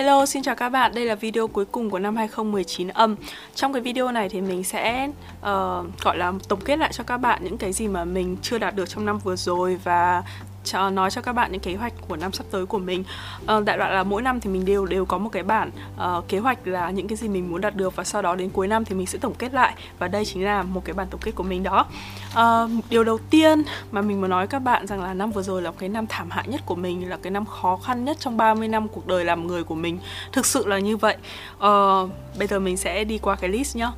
Hello, xin chào các bạn. Đây là video cuối cùng của năm 2019 âm. Trong cái video này thì mình sẽ uh, gọi là tổng kết lại cho các bạn những cái gì mà mình chưa đạt được trong năm vừa rồi và cho nói cho các bạn những kế hoạch của năm sắp tới của mình. Uh, đại loại là mỗi năm thì mình đều đều có một cái bản uh, kế hoạch là những cái gì mình muốn đạt được và sau đó đến cuối năm thì mình sẽ tổng kết lại. Và đây chính là một cái bản tổng kết của mình đó. Uh, điều đầu tiên mà mình muốn nói các bạn rằng là năm vừa rồi là cái năm thảm hại nhất của mình là cái năm khó khăn nhất trong 30 năm cuộc đời làm người của mình. Thực sự là như vậy. Uh, bây giờ mình sẽ đi qua cái list nhá.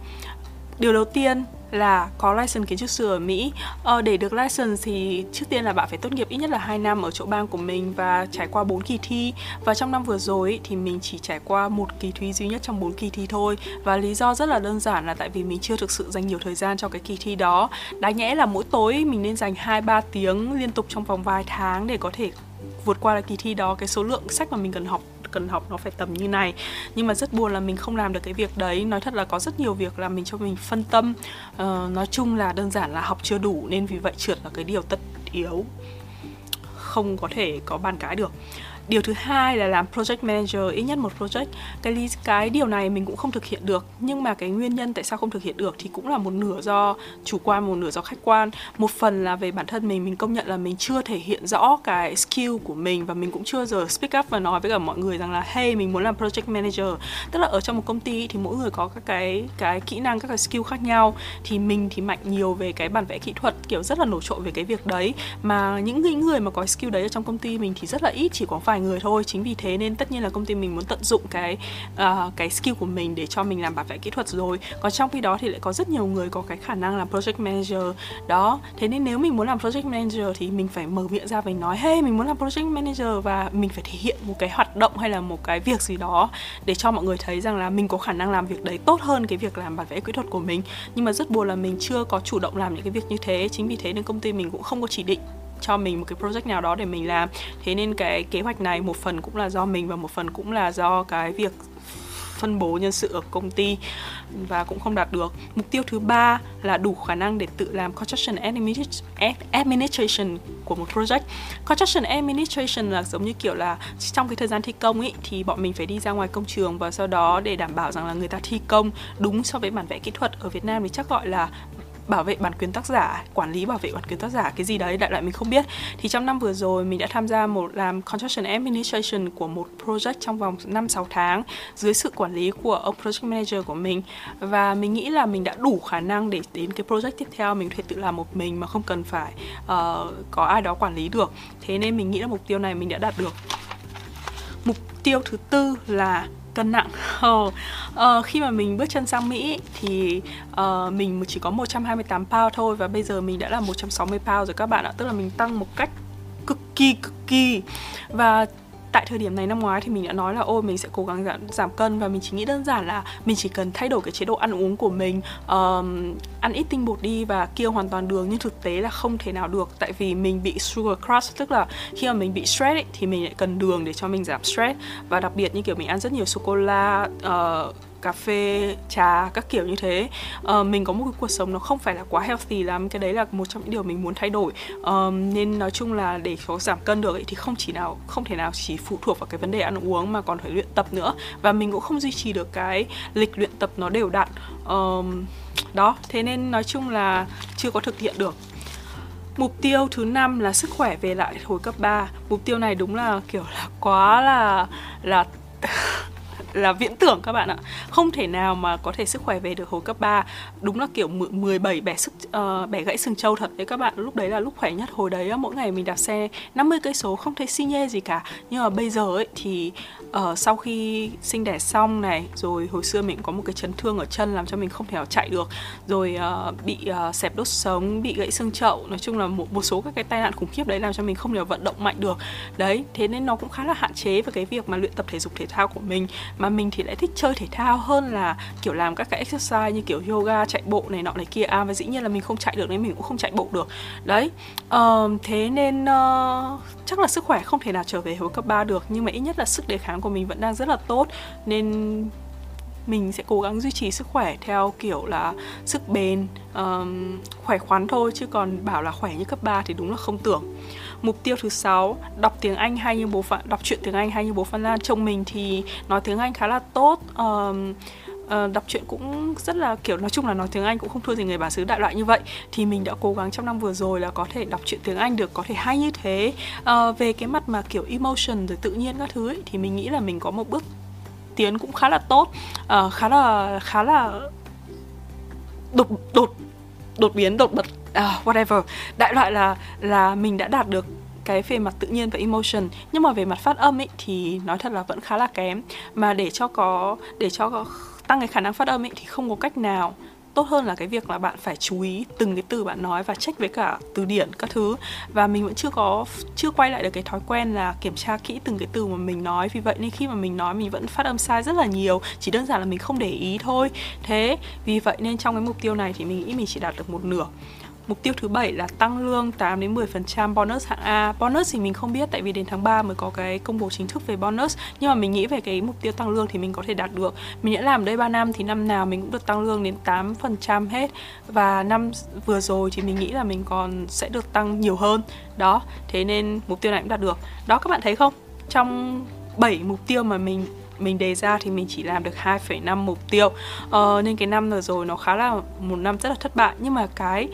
Điều đầu tiên là có license kiến trúc sư ở Mỹ. Ờ, để được license thì trước tiên là bạn phải tốt nghiệp ít nhất là 2 năm ở chỗ bang của mình và trải qua 4 kỳ thi. Và trong năm vừa rồi thì mình chỉ trải qua một kỳ thi duy nhất trong 4 kỳ thi thôi. Và lý do rất là đơn giản là tại vì mình chưa thực sự dành nhiều thời gian cho cái kỳ thi đó. Đáng nhẽ là mỗi tối mình nên dành 2 3 tiếng liên tục trong vòng vài tháng để có thể vượt qua được kỳ thi đó cái số lượng sách mà mình cần học cần học nó phải tầm như này. Nhưng mà rất buồn là mình không làm được cái việc đấy. Nói thật là có rất nhiều việc làm mình cho mình phân tâm. Uh, nói chung là đơn giản là học chưa đủ nên vì vậy trượt là cái điều tất yếu. Không có thể có bàn cãi được điều thứ hai là làm project manager, ít nhất một project. Cái lý cái điều này mình cũng không thực hiện được, nhưng mà cái nguyên nhân tại sao không thực hiện được thì cũng là một nửa do chủ quan, một nửa do khách quan. Một phần là về bản thân mình mình công nhận là mình chưa thể hiện rõ cái skill của mình và mình cũng chưa giờ speak up và nói với cả mọi người rằng là, hey, mình muốn làm project manager. Tức là ở trong một công ty thì mỗi người có các cái cái kỹ năng, các cái skill khác nhau. Thì mình thì mạnh nhiều về cái bản vẽ kỹ thuật, kiểu rất là nổi trội về cái việc đấy. Mà những người mà có skill đấy ở trong công ty mình thì rất là ít, chỉ có vài người thôi. Chính vì thế nên tất nhiên là công ty mình muốn tận dụng cái uh, cái skill của mình để cho mình làm bản vẽ kỹ thuật rồi. Còn trong khi đó thì lại có rất nhiều người có cái khả năng làm project manager. Đó thế nên nếu mình muốn làm project manager thì mình phải mở miệng ra và nói hey mình muốn làm project manager và mình phải thể hiện một cái hoạt động hay là một cái việc gì đó để cho mọi người thấy rằng là mình có khả năng làm việc đấy tốt hơn cái việc làm bản vẽ kỹ thuật của mình. Nhưng mà rất buồn là mình chưa có chủ động làm những cái việc như thế. Chính vì thế nên công ty mình cũng không có chỉ định cho mình một cái project nào đó để mình làm thế nên cái kế hoạch này một phần cũng là do mình và một phần cũng là do cái việc phân bố nhân sự ở công ty và cũng không đạt được. Mục tiêu thứ ba là đủ khả năng để tự làm construction administration của một project. Construction administration là giống như kiểu là trong cái thời gian thi công ấy thì bọn mình phải đi ra ngoài công trường và sau đó để đảm bảo rằng là người ta thi công đúng so với bản vẽ kỹ thuật ở Việt Nam thì chắc gọi là bảo vệ bản quyền tác giả quản lý bảo vệ bản quyền tác giả cái gì đấy đại loại mình không biết. Thì trong năm vừa rồi mình đã tham gia một làm construction administration của một project trong vòng 5 6 tháng dưới sự quản lý của ông project manager của mình. Và mình nghĩ là mình đã đủ khả năng để đến cái project tiếp theo mình có thể tự làm một mình mà không cần phải uh, có ai đó quản lý được. Thế nên mình nghĩ là mục tiêu này mình đã đạt được. Mục tiêu thứ tư là cân nặng. Ờ, khi mà mình bước chân sang Mỹ thì uh, mình chỉ có 128 pound thôi và bây giờ mình đã là 160 pound rồi các bạn ạ. Tức là mình tăng một cách cực kỳ cực kỳ. Và tại thời điểm này năm ngoái thì mình đã nói là ôi mình sẽ cố gắng giảm, giảm cân. Và mình chỉ nghĩ đơn giản là mình chỉ cần thay đổi cái chế độ ăn uống của mình um, ăn ít tinh bột đi và kia hoàn toàn đường. Nhưng thực tế là không thể nào được tại vì mình bị sugar crush tức là khi mà mình bị stress ấy, thì mình lại cần đường để cho mình giảm stress. Và đặc biệt như kiểu mình ăn rất nhiều sô cô la uh, cà phê trà các kiểu như thế. Uh, mình có một cái cuộc sống nó không phải là quá healthy lắm cái đấy là một trong những điều mình muốn thay đổi. Uh, nên nói chung là để có giảm cân được ấy, thì không chỉ nào không thể nào chỉ phụ thuộc vào cái vấn đề ăn uống mà còn phải luyện tập nữa. Và mình cũng không duy trì được cái lịch luyện tập nó đều đặn. Uh, đó thế nên nói chung là chưa có thực hiện được. Mục tiêu thứ năm là sức khỏe về lại hồi cấp 3 Mục tiêu này đúng là kiểu là quá là là là viễn tưởng các bạn ạ. Không thể nào mà có thể sức khỏe về được hồi cấp 3 đúng là kiểu 17 bẻ sức uh, bẻ gãy sừng trâu thật. Đấy các bạn lúc đấy là lúc khỏe nhất. Hồi đấy mỗi ngày mình đạp xe 50 cây số không thấy xi nhê gì cả. Nhưng mà bây giờ ấy thì uh, sau khi sinh đẻ xong này rồi hồi xưa mình có một cái chấn thương ở chân làm cho mình không thể nào chạy được. Rồi uh, bị uh, xẹp đốt sống bị gãy xương chậu nói chung là một một số các cái tai nạn khủng khiếp đấy làm cho mình không thể vận động mạnh được. Đấy thế nên nó cũng khá là hạn chế về cái việc mà luyện tập thể dục thể thao của mình mà mình thì lại thích chơi thể thao hơn là kiểu làm các cái exercise như kiểu yoga chạy bộ này nọ này kia. À và dĩ nhiên là mình không chạy được nên mình cũng không chạy bộ được. Đấy uh, thế nên uh, chắc là sức khỏe không thể nào trở về hồi cấp 3 được nhưng mà ít nhất là sức đề kháng của mình vẫn đang rất là tốt. Nên mình sẽ cố gắng duy trì sức khỏe theo kiểu là sức bền um, khỏe khoắn thôi chứ còn bảo là khỏe như cấp 3 thì đúng là không tưởng mục tiêu thứ sáu đọc tiếng Anh hay như bố Phạm đọc truyện tiếng Anh hay như bố Phan Lan. Chồng mình thì nói tiếng Anh khá là tốt. Um, uh, đọc truyện cũng rất là kiểu nói chung là nói tiếng Anh cũng không thua gì người bản xứ đại loại như vậy. Thì mình đã cố gắng trong năm vừa rồi là có thể đọc truyện tiếng Anh được có thể hay như thế. Uh, về cái mặt mà kiểu emotion rồi tự nhiên các thứ ấy, thì mình nghĩ là mình có một bước tiến cũng khá là tốt. Uh, khá là khá là đột đột đột biến đột bật uh, whatever. Đại loại là là mình đã đạt được cái về mặt tự nhiên và emotion. Nhưng mà về mặt phát âm ấy thì nói thật là vẫn khá là kém. Mà để cho có để cho có tăng cái khả năng phát âm ấy thì không có cách nào. Tốt hơn là cái việc là bạn phải chú ý từng cái từ bạn nói và check với cả từ điển các thứ. Và mình vẫn chưa có chưa quay lại được cái thói quen là kiểm tra kỹ từng cái từ mà mình nói. Vì vậy nên khi mà mình nói mình vẫn phát âm sai rất là nhiều. Chỉ đơn giản là mình không để ý thôi. Thế vì vậy nên trong cái mục tiêu này thì mình nghĩ mình chỉ đạt được một nửa. Mục tiêu thứ bảy là tăng lương 8 đến 10% bonus hạng A. Bonus thì mình không biết tại vì đến tháng 3 mới có cái công bố chính thức về bonus, nhưng mà mình nghĩ về cái mục tiêu tăng lương thì mình có thể đạt được. Mình đã làm đây 3 năm thì năm nào mình cũng được tăng lương đến 8% hết và năm vừa rồi thì mình nghĩ là mình còn sẽ được tăng nhiều hơn. Đó, thế nên mục tiêu này cũng đạt được. Đó các bạn thấy không? Trong 7 mục tiêu mà mình mình đề ra thì mình chỉ làm được 2,5 mục tiêu ờ, nên cái năm vừa rồi nó khá là một năm rất là thất bại nhưng mà cái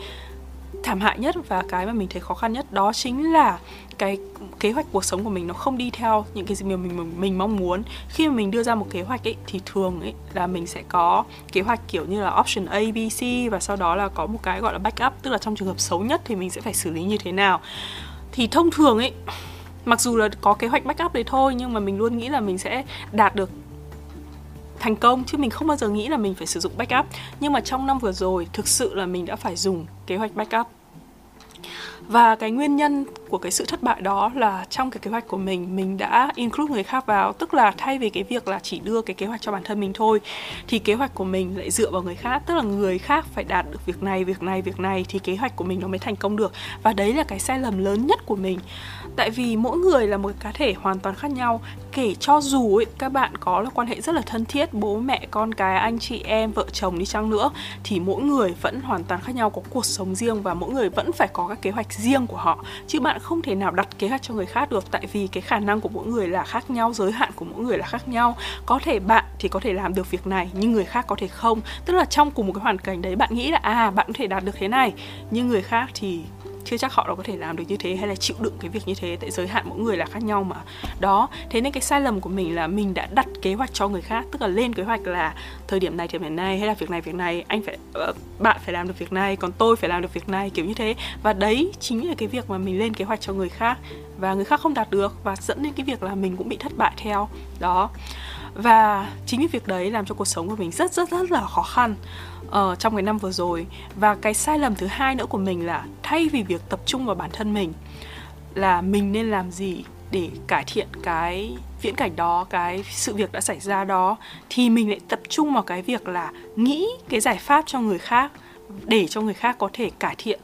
thảm hại nhất và cái mà mình thấy khó khăn nhất đó chính là cái kế hoạch cuộc sống của mình nó không đi theo những cái gì mà mình mình, mình mong muốn. Khi mà mình đưa ra một kế hoạch ấy thì thường ấy là mình sẽ có kế hoạch kiểu như là option A, B, C và sau đó là có một cái gọi là backup tức là trong trường hợp xấu nhất thì mình sẽ phải xử lý như thế nào. Thì thông thường ấy mặc dù là có kế hoạch backup đấy thôi nhưng mà mình luôn nghĩ là mình sẽ đạt được thành công chứ mình không bao giờ nghĩ là mình phải sử dụng backup. Nhưng mà trong năm vừa rồi, thực sự là mình đã phải dùng kế hoạch backup và cái nguyên nhân của cái sự thất bại đó là trong cái kế hoạch của mình mình đã include người khác vào tức là thay vì cái việc là chỉ đưa cái kế hoạch cho bản thân mình thôi thì kế hoạch của mình lại dựa vào người khác. Tức là người khác phải đạt được việc này việc này việc này thì kế hoạch của mình nó mới thành công được. Và đấy là cái sai lầm lớn nhất của mình. Tại vì mỗi người là một cá thể hoàn toàn khác nhau. Kể cho dù ấy, các bạn có là quan hệ rất là thân thiết bố mẹ con cái anh chị em vợ chồng đi chăng nữa thì mỗi người vẫn hoàn toàn khác nhau có cuộc sống riêng và mỗi người vẫn phải có các kế hoạch riêng của họ, chứ bạn không thể nào đặt kế hoạch cho người khác được, tại vì cái khả năng của mỗi người là khác nhau, giới hạn của mỗi người là khác nhau. Có thể bạn thì có thể làm được việc này, nhưng người khác có thể không. Tức là trong cùng một cái hoàn cảnh đấy, bạn nghĩ là à bạn có thể đạt được thế này, nhưng người khác thì chưa chắc họ đã có thể làm được như thế hay là chịu đựng cái việc như thế. Tại giới hạn mỗi người là khác nhau mà. Đó thế nên cái sai lầm của mình là mình đã đặt kế hoạch cho người khác tức là lên kế hoạch là thời điểm này thời điểm này hay là việc này việc này anh phải uh, bạn phải làm được việc này còn tôi phải làm được việc này kiểu như thế. Và đấy chính là cái việc mà mình lên kế hoạch cho người khác và người khác không đạt được và dẫn đến cái việc là mình cũng bị thất bại theo. Đó và chính cái việc đấy làm cho cuộc sống của mình rất rất rất là khó khăn uh, trong cái năm vừa rồi. Và cái sai lầm thứ hai nữa của mình là thay vì việc tập trung vào bản thân mình là mình nên làm gì để cải thiện cái viễn cảnh đó cái sự việc đã xảy ra đó thì mình lại tập trung vào cái việc là nghĩ cái giải pháp cho người khác để cho người khác có thể cải thiện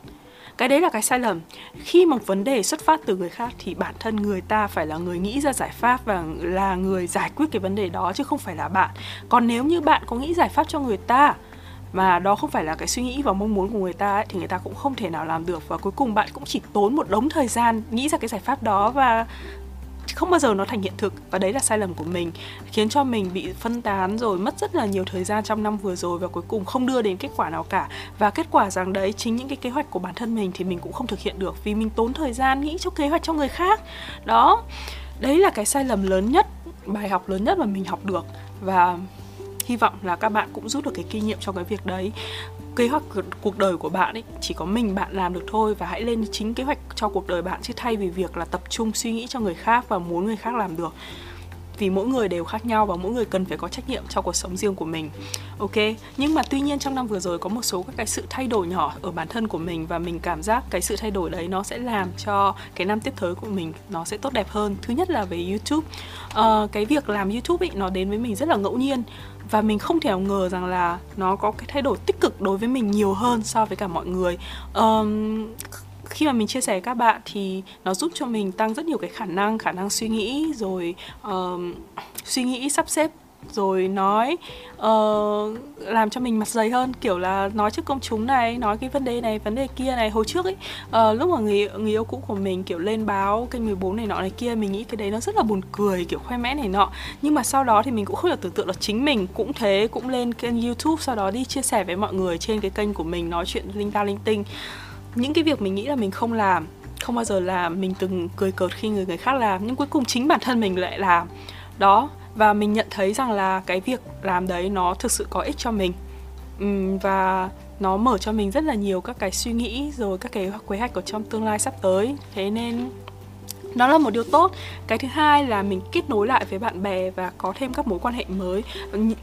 cái đấy là cái sai lầm. Khi một vấn đề xuất phát từ người khác thì bản thân người ta phải là người nghĩ ra giải pháp và là người giải quyết cái vấn đề đó chứ không phải là bạn. Còn nếu như bạn có nghĩ giải pháp cho người ta mà đó không phải là cái suy nghĩ và mong muốn của người ta ấy, thì người ta cũng không thể nào làm được và cuối cùng bạn cũng chỉ tốn một đống thời gian nghĩ ra cái giải pháp đó và không bao giờ nó thành hiện thực và đấy là sai lầm của mình, khiến cho mình bị phân tán rồi, mất rất là nhiều thời gian trong năm vừa rồi và cuối cùng không đưa đến kết quả nào cả. Và kết quả rằng đấy, chính những cái kế hoạch của bản thân mình thì mình cũng không thực hiện được vì mình tốn thời gian nghĩ cho kế hoạch cho người khác. Đó, đấy là cái sai lầm lớn nhất, bài học lớn nhất mà mình học được. Và hy vọng là các bạn cũng rút được cái kinh nghiệm trong cái việc đấy. Kế hoạch cuộc đời của bạn ấy chỉ có mình bạn làm được thôi và hãy lên chính kế hoạch cho cuộc đời bạn chứ thay vì việc là tập trung suy nghĩ cho người khác và muốn người khác làm được. Vì mỗi người đều khác nhau và mỗi người cần phải có trách nhiệm cho cuộc sống riêng của mình. Ok nhưng mà tuy nhiên trong năm vừa rồi có một số các cái sự thay đổi nhỏ ở bản thân của mình và mình cảm giác cái sự thay đổi đấy nó sẽ làm cho cái năm tiếp tới của mình nó sẽ tốt đẹp hơn. Thứ nhất là về youtube. Uh, cái việc làm youtube ấy nó đến với mình rất là ngẫu nhiên và mình không thể nào ngờ rằng là nó có cái thay đổi tích cực đối với mình nhiều hơn so với cả mọi người. Um, khi mà mình chia sẻ với các bạn thì nó giúp cho mình tăng rất nhiều cái khả năng khả năng suy nghĩ rồi um, suy nghĩ sắp xếp rồi nói uh, làm cho mình mặt dày hơn kiểu là nói trước công chúng này nói cái vấn đề này vấn đề kia này. Hồi trước ấy uh, lúc mà người người yêu cũ của mình kiểu lên báo kênh 14 này nọ này kia mình nghĩ cái đấy nó rất là buồn cười kiểu khoe mẽ này nọ. Nhưng mà sau đó thì mình cũng không được tưởng tượng là chính mình cũng thế cũng lên kênh youtube sau đó đi chia sẻ với mọi người trên cái kênh của mình nói chuyện linh ta linh tinh. Những cái việc mình nghĩ là mình không làm không bao giờ làm mình từng cười cợt khi người người khác làm. Nhưng cuối cùng chính bản thân mình lại làm đó và mình nhận thấy rằng là cái việc làm đấy nó thực sự có ích cho mình. Uhm, và nó mở cho mình rất là nhiều các cái suy nghĩ rồi các cái kế hoạch ở trong tương lai sắp tới. Thế nên nó là một điều tốt. Cái thứ hai là mình kết nối lại với bạn bè và có thêm các mối quan hệ mới.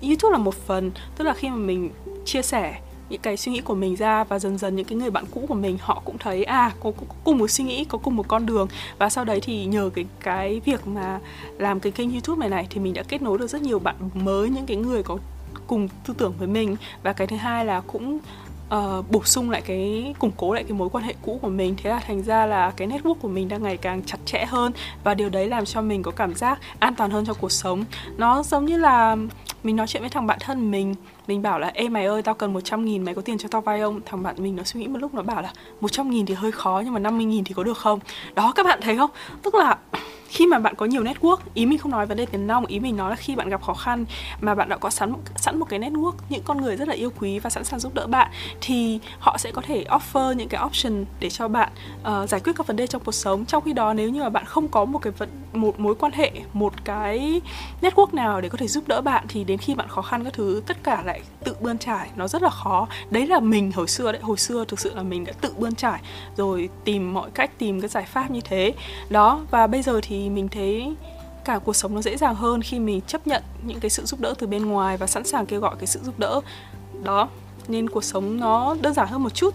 Youtube là một phần tức là khi mà mình chia sẻ những cái suy nghĩ của mình ra và dần dần những cái người bạn cũ của mình họ cũng thấy à có, có, có cùng một suy nghĩ có cùng một con đường. Và sau đấy thì nhờ cái cái việc mà làm cái kênh youtube này này thì mình đã kết nối được rất nhiều bạn mới những cái người có cùng tư tưởng với mình. Và cái thứ hai là cũng uh, bổ sung lại cái củng cố lại cái mối quan hệ cũ của mình. Thế là thành ra là cái network của mình đang ngày càng chặt chẽ hơn và điều đấy làm cho mình có cảm giác an toàn hơn trong cuộc sống. Nó giống như là mình nói chuyện với thằng bạn thân mình. Mình bảo là, ê mày ơi, tao cần 100 nghìn, mày có tiền cho tao vay không? Thằng bạn mình nó suy nghĩ một lúc nó bảo là 100 nghìn thì hơi khó, nhưng mà 50 nghìn thì có được không? Đó, các bạn thấy không? Tức là khi mà bạn có nhiều network ý mình không nói vấn đề tiền nong ý mình nói là khi bạn gặp khó khăn mà bạn đã có sẵn sẵn một cái network những con người rất là yêu quý và sẵn sàng giúp đỡ bạn thì họ sẽ có thể offer những cái option để cho bạn uh, giải quyết các vấn đề trong cuộc sống. Trong khi đó nếu như mà bạn không có một cái vận, một mối quan hệ một cái network nào để có thể giúp đỡ bạn thì đến khi bạn khó khăn các thứ tất cả lại tự bươn trải. Nó rất là khó. Đấy là mình hồi xưa đấy hồi xưa thực sự là mình đã tự bươn trải rồi tìm mọi cách tìm cái giải pháp như thế. Đó và bây giờ thì mình thấy cả cuộc sống nó dễ dàng hơn khi mình chấp nhận những cái sự giúp đỡ từ bên ngoài và sẵn sàng kêu gọi cái sự giúp đỡ đó. Nên cuộc sống nó đơn giản hơn một chút.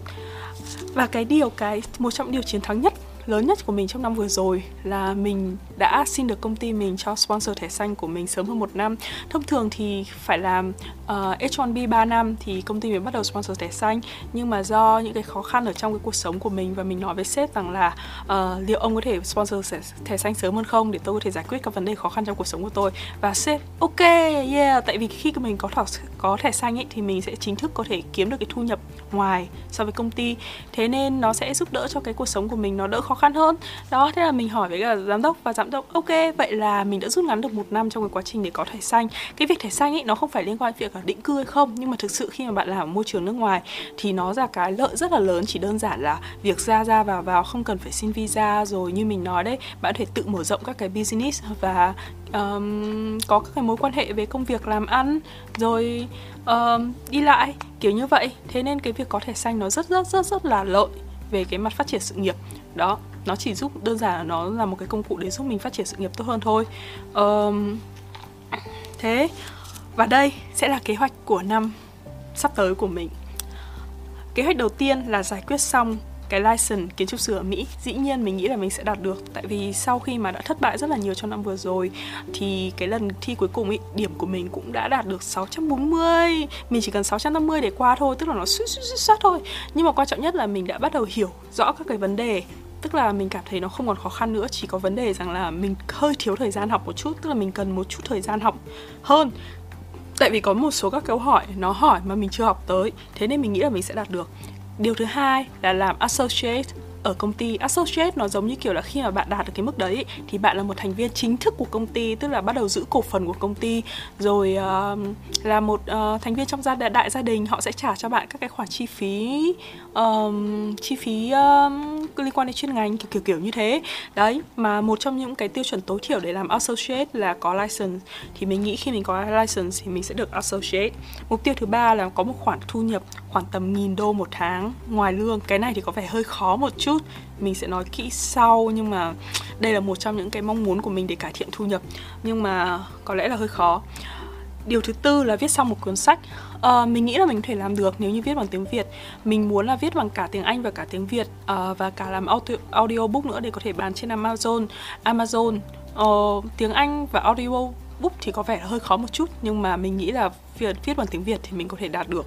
Và cái điều, cái, một trong những điều chiến thắng nhất lớn nhất của mình trong năm vừa rồi là mình đã xin được công ty mình cho sponsor thẻ xanh của mình sớm hơn một năm. Thông thường thì phải làm uh, ờ, H1B 3 năm thì công ty mới bắt đầu sponsor thẻ xanh. Nhưng mà do những cái khó khăn ở trong cái cuộc sống của mình và mình nói với sếp rằng là uh, liệu ông có thể sponsor thẻ, thẻ xanh sớm hơn không để tôi có thể giải quyết các vấn đề khó khăn trong cuộc sống của tôi? Và sếp ok yeah. Tại vì khi mình có thẻ có thẻ xanh ấy thì mình sẽ chính thức có thể kiếm được cái thu nhập ngoài so với công ty. Thế nên nó sẽ giúp đỡ cho cái cuộc sống của mình nó đỡ khó khăn hơn. Đó thế là mình hỏi với cả giám đốc và giám đốc ok vậy là mình đã rút ngắn được một năm trong cái quá trình để có thẻ xanh. Cái việc thẻ xanh ấy nó không phải liên quan việc là định cư hay không nhưng mà thực sự khi mà bạn làm ở môi trường nước ngoài thì nó là cái lợi rất là lớn. Chỉ đơn giản là việc ra ra vào vào không cần phải xin visa. Rồi như mình nói đấy bạn có thể tự mở rộng các cái business và um, có các cái mối quan hệ về công việc làm ăn rồi um, đi lại kiểu như vậy. Thế nên cái việc có thẻ xanh nó rất rất rất rất là lợi về cái mặt phát triển sự nghiệp. Đó nó chỉ giúp đơn giản là nó là một cái công cụ để giúp mình phát triển sự nghiệp tốt hơn thôi. Um, thế và đây sẽ là kế hoạch của năm sắp tới của mình. Kế hoạch đầu tiên là giải quyết xong cái license kiến trúc sư ở Mỹ. Dĩ nhiên mình nghĩ là mình sẽ đạt được tại vì sau khi mà đã thất bại rất là nhiều trong năm vừa rồi thì cái lần thi cuối cùng ý, điểm của mình cũng đã đạt được 640 mình chỉ cần 650 để qua thôi tức là nó suýt suýt suýt suýt thôi. Nhưng mà quan trọng nhất là mình đã bắt đầu hiểu rõ các cái vấn đề. Tức là mình cảm thấy nó không còn khó khăn nữa chỉ có vấn đề rằng là mình hơi thiếu thời gian học một chút tức là mình cần một chút thời gian học hơn. Tại vì có một số các câu hỏi nó hỏi mà mình chưa học tới thế nên mình nghĩ là mình sẽ đạt được điều thứ hai là làm associate ở công ty associate nó giống như kiểu là khi mà bạn đạt được cái mức đấy thì bạn là một thành viên chính thức của công ty tức là bắt đầu giữ cổ phần của công ty. Rồi uh, là một uh, thành viên trong gia đại gia đình họ sẽ trả cho bạn các cái khoản chi phí um, chi phí um, liên quan đến chuyên ngành kiểu, kiểu kiểu như thế. Đấy mà một trong những cái tiêu chuẩn tối thiểu để làm associate là có license. Thì mình nghĩ khi mình có license thì mình sẽ được associate. Mục tiêu thứ ba là có một khoản thu nhập khoảng tầm nghìn đô một tháng ngoài lương. Cái này thì có vẻ hơi khó một chút mình sẽ nói kỹ sau nhưng mà đây là một trong những cái mong muốn của mình để cải thiện thu nhập. Nhưng mà có lẽ là hơi khó. Điều thứ tư là viết xong một cuốn sách. À, mình nghĩ là mình có thể làm được nếu như viết bằng tiếng việt. Mình muốn là viết bằng cả tiếng anh và cả tiếng việt à, và cả làm audio, audiobook nữa để có thể bán trên amazon. Amazon uh, tiếng anh và audio book thì có vẻ là hơi khó một chút nhưng mà mình nghĩ là việc viết bằng tiếng việt thì mình có thể đạt được.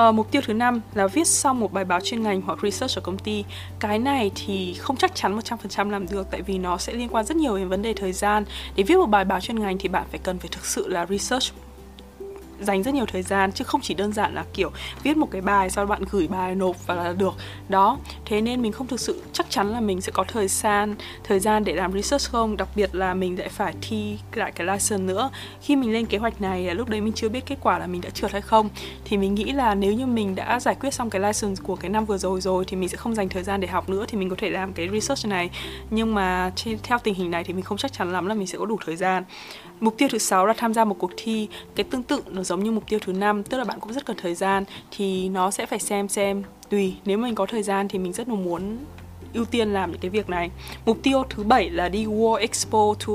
Uh, mục tiêu thứ năm là viết xong một bài báo chuyên ngành hoặc research ở công ty. Cái này thì không chắc chắn 100% làm được tại vì nó sẽ liên quan rất nhiều đến vấn đề thời gian. Để viết một bài báo chuyên ngành thì bạn phải cần phải thực sự là research dành rất nhiều thời gian, chứ không chỉ đơn giản là, kiểu, viết một cái bài sau bạn gửi bài nộp và là được. Đó, thế nên mình không thực sự, chắc chắn là mình sẽ có thời gian thời gian để làm research không? Đặc biệt là mình lại phải thi lại cái license nữa. Khi mình lên kế hoạch này à, lúc đấy mình chưa biết kết quả là mình đã trượt hay không. Thì mình nghĩ là nếu như mình đã giải quyết xong cái license của cái năm vừa rồi rồi thì mình sẽ không dành thời gian để học nữa thì mình có thể làm cái research này. Nhưng mà theo tình hình này thì mình không chắc chắn lắm là mình sẽ có đủ thời gian. Mục tiêu thứ sáu là tham gia một cuộc thi cái tương tự nó giống như mục tiêu thứ năm tức là bạn cũng rất cần thời gian thì nó sẽ phải xem xem tùy nếu mình có thời gian thì mình rất là muốn ưu tiên làm những cái việc này. Mục tiêu thứ bảy là đi World Expo to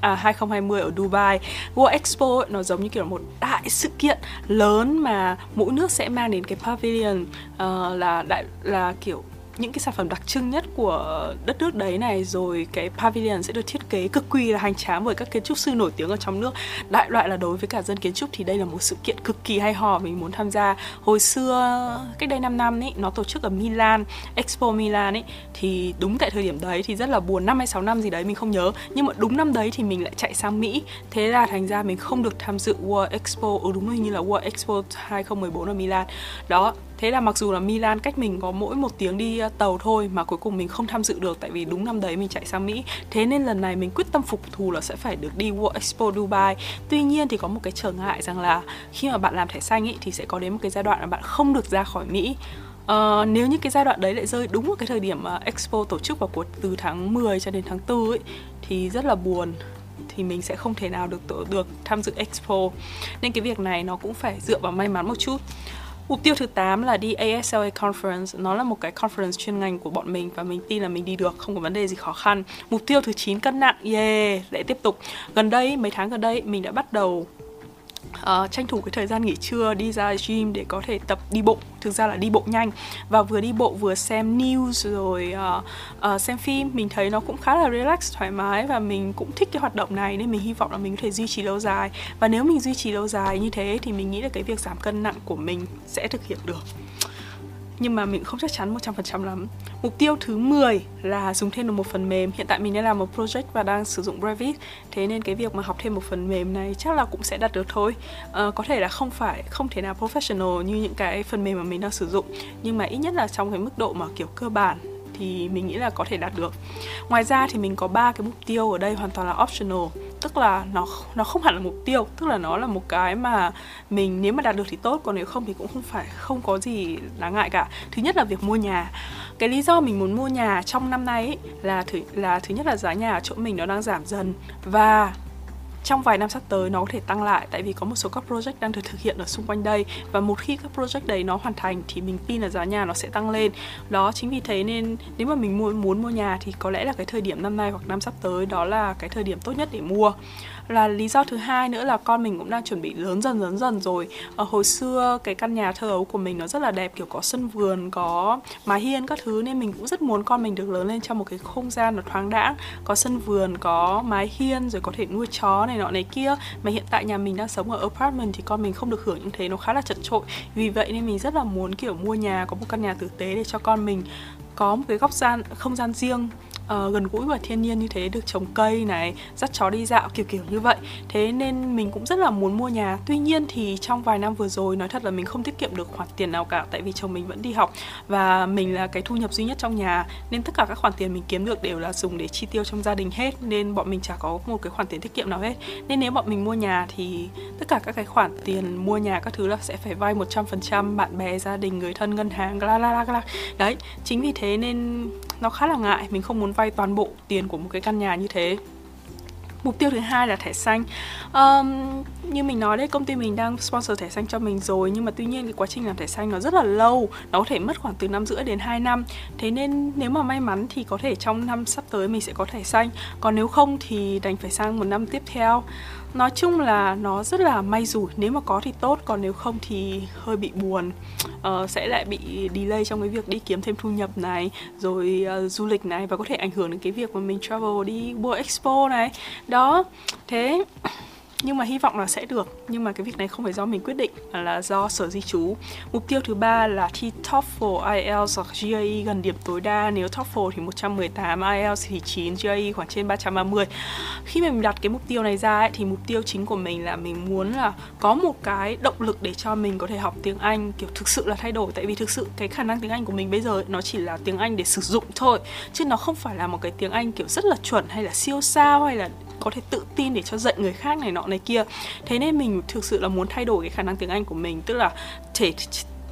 à, 2020 ở Dubai. World Expo nó giống như kiểu một đại sự kiện lớn mà mỗi nước sẽ mang đến cái pavilion uh, là đại là kiểu những cái sản phẩm đặc trưng nhất của đất nước đấy này rồi cái pavilion sẽ được thiết kế cực kỳ là hành tráng bởi các kiến trúc sư nổi tiếng ở trong nước. Đại loại là đối với cả dân kiến trúc thì đây là một sự kiện cực kỳ hay ho mình muốn tham gia. Hồi xưa, cách đây 5 năm ấy nó tổ chức ở Milan, Expo Milan ấy thì đúng tại thời điểm đấy thì rất là buồn. Năm hay 6 năm gì đấy mình không nhớ. Nhưng mà đúng năm đấy thì mình lại chạy sang Mỹ. Thế là thành ra mình không được tham dự World Expo ừ đúng rồi như là World Expo 2014 ở Milan. Đó thế là mặc dù là Milan cách mình có mỗi một tiếng đi ờ, tàu thôi mà cuối cùng mình không tham dự được tại vì đúng năm đấy mình chạy sang Mỹ. Thế nên lần này mình quyết tâm phục thù là sẽ phải được đi World Expo Dubai. Tuy nhiên thì có một cái trở ngại rằng là khi mà bạn làm thẻ xanh ý, thì sẽ có đến một cái giai đoạn là bạn không được ra khỏi Mỹ. Uh, nếu như cái giai đoạn đấy lại rơi đúng vào cái thời điểm uh, Expo tổ chức vào cuộc từ tháng 10 cho đến tháng 4 ấy thì rất là buồn. Thì mình sẽ không thể nào được được tham dự Expo. Nên cái việc này nó cũng phải dựa vào may mắn một chút. Mục tiêu thứ 8 là đi ASLA Conference. Nó là một cái conference chuyên ngành của bọn mình và mình tin là mình đi được, không có vấn đề gì khó khăn. Mục tiêu thứ 9 cân nặng. Yeah, lại tiếp tục. Gần đây, mấy tháng gần đây mình đã bắt đầu uh, tranh thủ cái thời gian nghỉ trưa đi ra gym để có thể tập đi bộ. Thực ra là đi bộ nhanh và vừa đi bộ vừa xem news rồi uh, uh, xem phim. Mình thấy nó cũng khá là relax thoải mái và mình cũng thích cái hoạt động này nên mình hy vọng là mình có thể duy trì lâu dài. Và nếu mình duy trì lâu dài như thế thì mình nghĩ là cái việc giảm cân nặng của mình sẽ thực hiện được nhưng mà mình không chắc chắn 100% lắm. Mục tiêu thứ 10 là dùng thêm được một phần mềm. Hiện tại mình đang làm một project và đang sử dụng Revit. Thế nên cái việc mà học thêm một phần mềm này chắc là cũng sẽ đạt được thôi. À, có thể là không phải không thể nào professional như những cái phần mềm mà mình đang sử dụng, nhưng mà ít nhất là trong cái mức độ mà kiểu cơ bản thì mình nghĩ là có thể đạt được. Ngoài ra thì mình có ba cái mục tiêu ở đây hoàn toàn là optional tức là nó nó không hẳn là mục tiêu tức là nó là một cái mà mình nếu mà đạt được thì tốt còn nếu không thì cũng không phải không có gì đáng ngại cả thứ nhất là việc mua nhà cái lý do mình muốn mua nhà trong năm nay ấy, là thứ là thứ nhất là giá nhà ở chỗ mình nó đang giảm dần và trong vài năm sắp tới nó có thể tăng lại tại vì có một số các project đang được thực hiện ở xung quanh đây. Và một khi các project đấy nó hoàn thành thì mình tin là giá nhà nó sẽ tăng lên. Đó, chính vì thế nên nếu mà mình muốn muốn mua nhà thì có lẽ là cái thời điểm năm nay hoặc năm sắp tới đó là cái thời điểm tốt nhất để mua là lý do thứ hai nữa là con mình cũng đang chuẩn bị lớn dần lớn dần rồi. Ở hồi xưa cái căn nhà thơ ấu của mình nó rất là đẹp, kiểu có sân vườn, có mái hiên các thứ, nên mình cũng rất muốn con mình được lớn lên trong một cái không gian nó thoáng đãng. Có sân vườn, có mái hiên, rồi có thể nuôi chó này nọ này kia. Mà hiện tại nhà mình đang sống ở apartment thì con mình không được hưởng những thế, nó khá là chật trội vì vậy nên mình rất là muốn, kiểu, mua nhà, có một căn nhà tử tế để cho con mình có một cái góc gian, không gian riêng uh, gần gũi và thiên nhiên như thế được trồng cây này dắt chó đi dạo kiểu kiểu như vậy. Thế nên mình cũng rất là muốn mua nhà. Tuy nhiên thì trong vài năm vừa rồi nói thật là mình không tiết kiệm được khoản tiền nào cả tại vì chồng mình vẫn đi học. Và mình là cái thu nhập duy nhất trong nhà nên tất cả các khoản tiền mình kiếm được đều là dùng để chi tiêu trong gia đình hết nên bọn mình chả có một cái khoản tiền tiết kiệm nào hết. Nên nếu bọn mình mua nhà thì tất cả các cái khoản tiền mua nhà các thứ là sẽ phải vay 100% bạn bè gia đình người thân ngân hàng la la la la đấy chính vì thế nên nó khá là ngại mình không muốn vay toàn bộ tiền của một cái căn nhà như thế. Mục tiêu thứ hai là thẻ xanh. Um, như mình nói đấy công ty mình đang sponsor thẻ xanh cho mình rồi nhưng mà tuy nhiên cái quá trình làm thẻ xanh nó rất là lâu nó có thể mất khoảng từ năm rưỡi đến 2 năm. Thế nên nếu mà may mắn thì có thể trong năm sắp tới mình sẽ có thẻ xanh. Còn nếu không thì đành phải sang một năm tiếp theo nói chung là nó rất là may rủi nếu mà có thì tốt còn nếu không thì hơi bị buồn. Uh, sẽ lại bị delay trong cái việc đi kiếm thêm thu nhập này rồi uh, du lịch này và có thể ảnh hưởng đến cái việc mà mình travel đi World Expo này. Đó thế nhưng mà hy vọng là sẽ được. Nhưng mà cái việc này không phải do mình quyết định mà là do sở di trú. Mục tiêu thứ ba là thi TOEFL, IELTS hoặc GRE gần điểm tối đa. Nếu TOEFL thì 118 IELTS thì 9 GRE khoảng trên 330 khi mà mình đặt cái mục tiêu này ra ấy, thì mục tiêu chính của mình là mình muốn là có một cái động lực để cho mình có thể học tiếng Anh kiểu thực sự là thay đổi. Tại vì thực sự cái khả năng tiếng Anh của mình bây giờ nó chỉ là tiếng Anh để sử dụng thôi. Chứ nó không phải là một cái tiếng Anh kiểu rất là chuẩn hay là siêu sao hay là có thể tự tin để cho dạy người khác này nọ này kia. Thế nên mình thực sự là muốn thay đổi cái khả năng tiếng anh của mình, tức là thể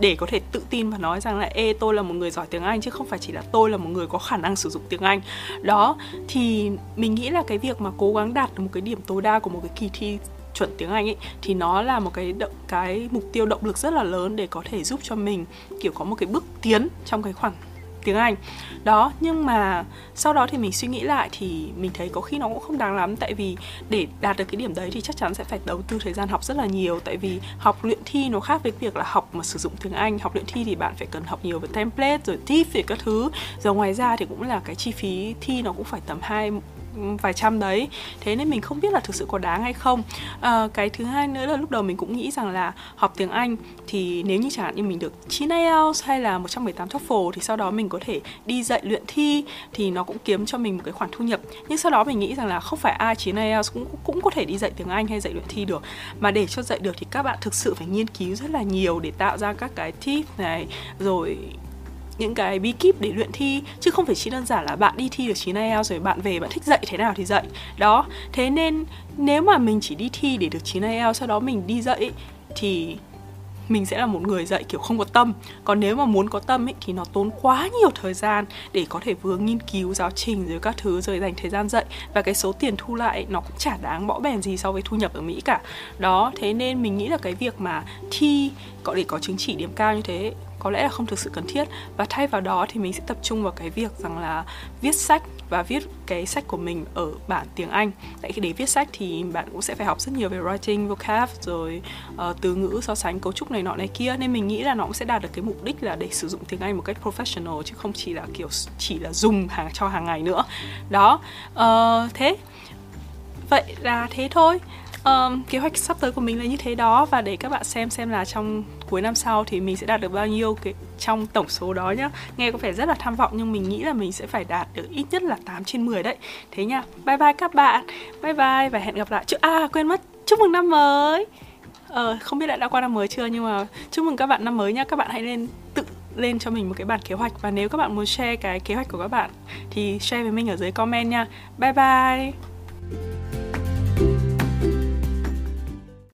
để có thể tự tin và nói rằng là, ê, tôi là một người giỏi tiếng Anh, chứ không phải chỉ là tôi là một người có khả năng sử dụng tiếng Anh. Đó, thì mình nghĩ là cái việc mà cố gắng đạt được một cái điểm tối đa của một cái kỳ thi chuẩn tiếng Anh ấy, thì nó là một cái động, cái mục tiêu động lực rất là lớn để có thể giúp cho mình, kiểu, có một cái bước tiến trong cái khoảng tiếng Anh. Đó, nhưng mà sau đó thì mình suy nghĩ lại thì mình thấy có khi nó cũng không đáng lắm. Tại vì để đạt được cái điểm đấy thì chắc chắn sẽ phải đầu tư thời gian học rất là nhiều. Tại vì học luyện thi nó khác với việc là học mà sử dụng tiếng Anh. Học luyện thi thì bạn phải cần học nhiều về template, rồi tip về các thứ. Rồi ngoài ra thì cũng là cái chi phí thi nó cũng phải tầm hai vài trăm đấy. Thế nên mình không biết là thực sự có đáng hay không. À, cái thứ hai nữa là lúc đầu mình cũng nghĩ rằng là học tiếng Anh thì nếu như chẳng hạn như mình được 9 IELTS hay là 118 TOEFL thì sau đó mình có thể đi dạy luyện thi thì nó cũng kiếm cho mình một cái khoản thu nhập. Nhưng sau đó mình nghĩ rằng là không phải ai 9 IELTS cũng cũng có thể đi dạy tiếng Anh hay dạy luyện thi được. Mà để cho dạy được thì các bạn thực sự phải nghiên cứu rất là nhiều để tạo ra các cái tip này rồi những cái bí kíp để luyện thi, chứ không phải chỉ đơn giản là bạn đi thi được 9 IELTS rồi bạn về bạn thích dạy thế nào thì dạy. Đó, thế nên nếu mà mình chỉ đi thi để được 9 IELTS sau đó mình đi dạy thì mình sẽ là một người dạy kiểu không có tâm. Còn nếu mà muốn có tâm ấy, thì nó tốn quá nhiều thời gian để có thể vừa nghiên cứu giáo trình rồi các thứ rồi dành thời gian dạy. Và cái số tiền thu lại nó cũng chả đáng bỏ bèn gì so với thu nhập ở mỹ cả. Đó, thế nên mình nghĩ là cái việc mà thi có để có chứng chỉ điểm cao như thế có lẽ là không thực sự cần thiết và thay vào đó thì mình sẽ tập trung vào cái việc rằng là viết sách và viết cái sách của mình ở bản tiếng Anh. Tại khi để viết sách thì bạn cũng sẽ phải học rất nhiều về writing, vocab rồi uh, từ ngữ so sánh cấu trúc này nọ này kia nên mình nghĩ là nó cũng sẽ đạt được cái mục đích là để sử dụng tiếng Anh một cách professional chứ không chỉ là kiểu chỉ là dùng hàng cho hàng ngày nữa. Đó. Uh, thế vậy là thế thôi um, kế hoạch sắp tới của mình là như thế đó và để các bạn xem xem là trong cuối năm sau thì mình sẽ đạt được bao nhiêu cái trong tổng số đó nhá. Nghe có vẻ rất là tham vọng nhưng mình nghĩ là mình sẽ phải đạt được ít nhất là 8 trên 10 đấy. Thế nha bye bye các bạn. Bye bye và hẹn gặp lại. Chứ à quên mất. Chúc mừng năm mới. Ờ, không biết đã đã qua năm mới chưa nhưng mà chúc mừng các bạn năm mới nhá. Các bạn hãy lên tự lên cho mình một cái bản kế hoạch và nếu các bạn muốn share cái kế hoạch của các bạn thì share với mình ở dưới comment nha. Bye bye.